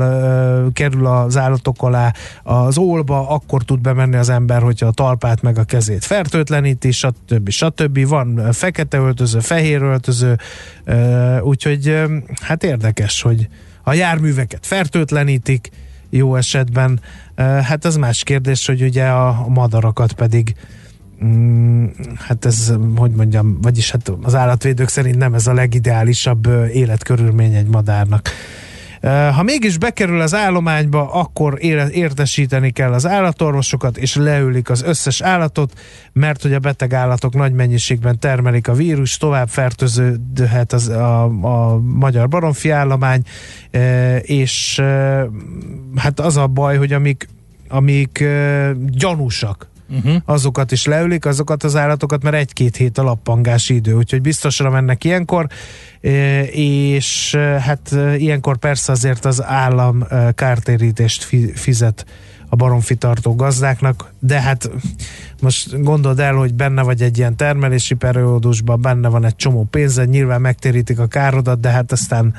ö, kerül az állatok alá, az ólba akkor tud bemenni az ember, hogyha a talpát meg a kezét fertőtleníti, stb. stb. Van fekete öltöző, fehér öltöző, ö, úgyhogy hát érdekes, hogy a járműveket fertőtlenítik, jó esetben. Hát az más kérdés, hogy ugye a madarakat pedig mm, hát ez, hogy mondjam, vagyis hát az állatvédők szerint nem ez a legideálisabb életkörülmény egy madárnak. Ha mégis bekerül az állományba, akkor értesíteni kell az állatorvosokat, és leülik az összes állatot, mert hogy a beteg állatok nagy mennyiségben termelik a vírus, tovább fertőződhet az, a, a magyar baromfi állomány, és hát az a baj, hogy amik, amik gyanúsak, uh-huh. azokat is leülik, azokat az állatokat, mert egy-két hét a lappangási idő, úgyhogy biztosra mennek ilyenkor, és hát ilyenkor persze azért az állam kártérítést fizet a baromfi tartó gazdáknak, de hát most gondold el, hogy benne vagy egy ilyen termelési periódusban, benne van egy csomó pénzed, nyilván megtérítik a károdat, de hát aztán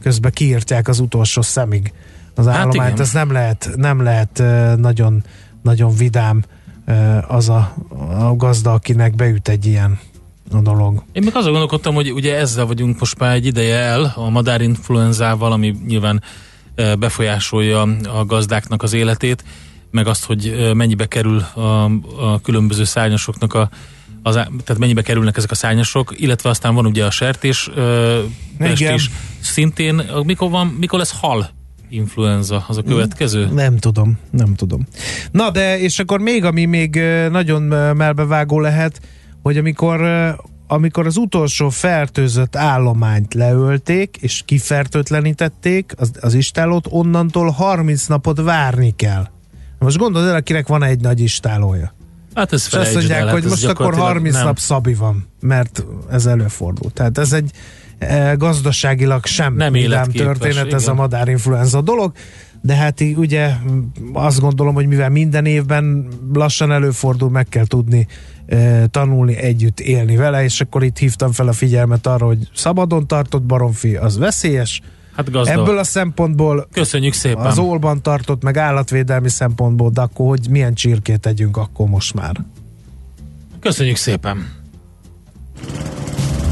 közben kiírtják az utolsó szemig az hát állományt, ez nem lehet, nem lehet nagyon, nagyon vidám az a, a gazda, akinek beüt egy ilyen a dolog. Én még azon gondolkodtam, hogy ugye ezzel vagyunk most már egy ideje el, a madárinfluenzával, ami nyilván befolyásolja a gazdáknak az életét, meg azt, hogy mennyibe kerül a, a különböző szárnyasoknak a az, tehát mennyibe kerülnek ezek a szárnyasok, illetve aztán van ugye a sertés pest is. Szintén, mikor, van, mikor lesz hal influenza, az a következő? Nem tudom, nem tudom. Na de, és akkor még, ami még nagyon melbevágó lehet, hogy amikor amikor az utolsó fertőzött állományt leölték, és kifertőtlenítették az, az istálót, onnantól 30 napot várni kell. Most gondolod el, akinek van egy nagy istálója. Hát ez és azt mondják, el, hát hogy most akkor 30 nem. nap szabi van, mert ez előfordul. Tehát ez egy gazdaságilag sem nem történet, igen. ez a madárinfluenza dolog de hát így ugye azt gondolom, hogy mivel minden évben lassan előfordul, meg kell tudni e, tanulni, együtt élni vele, és akkor itt hívtam fel a figyelmet arra, hogy szabadon tartott baromfi az veszélyes, Hát gazdag. Ebből a szempontból Köszönjük szépen. Az olban tartott, meg állatvédelmi szempontból, de akkor hogy milyen csirkét tegyünk akkor most már? Köszönjük szépen.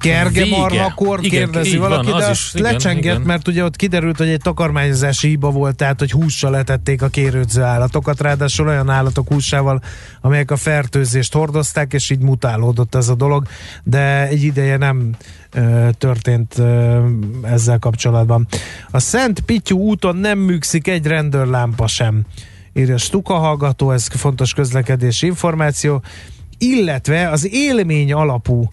Gerge marhakor kérdezi igen, valaki, van, de azt igen, lecsengett, igen. mert ugye ott kiderült, hogy egy takarmányozási hiba volt, tehát hogy hússal letették a kérődző állatokat, ráadásul olyan állatok húsával, amelyek a fertőzést hordozták, és így mutálódott ez a dolog, de egy ideje nem ö, történt ö, ezzel kapcsolatban. A Szent Pityú úton nem műkszik egy rendőrlámpa sem írja Stuka hallgató, ez fontos közlekedési információ, illetve az élmény alapú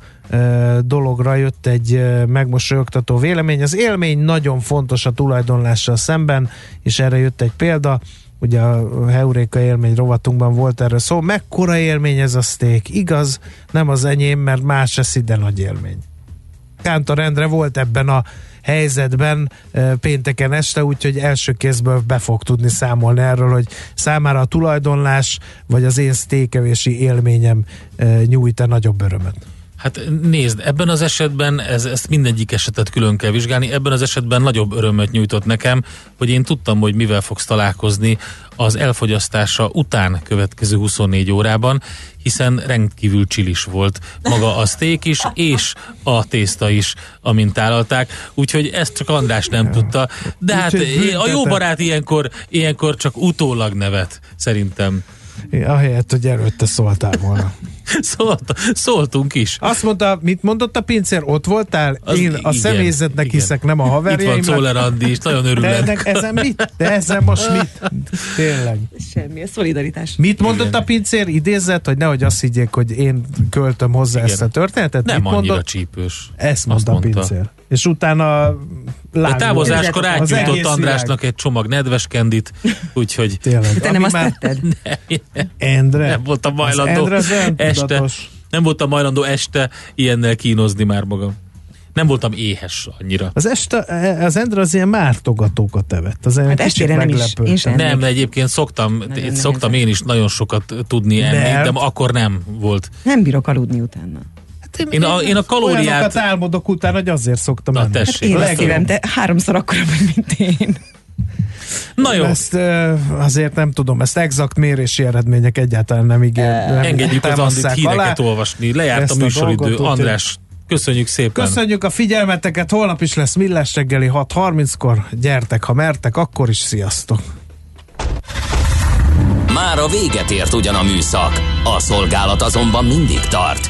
dologra jött egy megmosolyogtató vélemény. Az élmény nagyon fontos a tulajdonlással szemben, és erre jött egy példa. Ugye a Heuréka élmény rovatunkban volt erről szó. Mekkora élmény ez a steak? Igaz, nem az enyém, mert más eszi, de nagy élmény. Kántor Endre volt ebben a helyzetben pénteken este, úgyhogy első kézből be fog tudni számolni erről, hogy számára a tulajdonlás vagy az én sztékevési élményem nyújt-e nagyobb örömet. Hát nézd, ebben az esetben ez, ezt mindegyik esetet külön kell vizsgálni. Ebben az esetben nagyobb örömöt nyújtott nekem, hogy én tudtam, hogy mivel fogsz találkozni az elfogyasztása után következő 24 órában, hiszen rendkívül csilis volt maga a steak is, és a tészta is, amint tálalták, úgyhogy ezt csak András nem tudta. De hát a jó barát ilyenkor, ilyenkor csak utólag nevet, szerintem. Ahelyett, hogy előtte szóltál volna. Szólt, szóltunk is. Azt mondta, mit mondott a pincér? Ott voltál? Az, Én a igen, személyzetnek igen. hiszek, nem a haverjaimnak. Itt van Czoller Andi is, nagyon örülök. De ezen mit? De ezen most mit? Tényleg. Semmi, a szolidaritás. Mit mondott igen. a pincér? Idézett, hogy nehogy azt higgyék, hogy én költöm hozzá igen. ezt a történetet? Nem mit annyira mondott? csípős. Ezt mondta a pincér. És utána de távozáskor átnyújtott Andrásnak egy csomag nedves kendit, úgyhogy... Tényleg. Te nem azt tetted? Endre. Nem voltam majlandó este. Nem voltam majlandó este ilyennel kínozni már magam. Nem voltam éhes annyira. Az, este, az Endre az ilyen mártogatókat evett. Az hát estére nem is. Én sem nem, egyébként szoktam, nagyon szoktam én is nagyon sokat tudni enni, de akkor nem volt. Nem bírok aludni utána. Hát én, a, én a kalóriát... Olyanokat álmodok után, hogy azért szoktam Na, tessék. Hát én szívem, de háromszor akkora vagy, mint én. Na jó. Ezt azért nem tudom, ezt exakt mérési eredmények egyáltalán nem ígér. Nem Engedjük az Andit híreket alá. olvasni. Lejárt ezt a műsoridő. András Köszönjük szépen. Köszönjük a figyelmeteket, holnap is lesz Millás reggeli 6.30-kor. Gyertek, ha mertek, akkor is sziasztok! Már a véget ért ugyan a műszak, a szolgálat azonban mindig tart,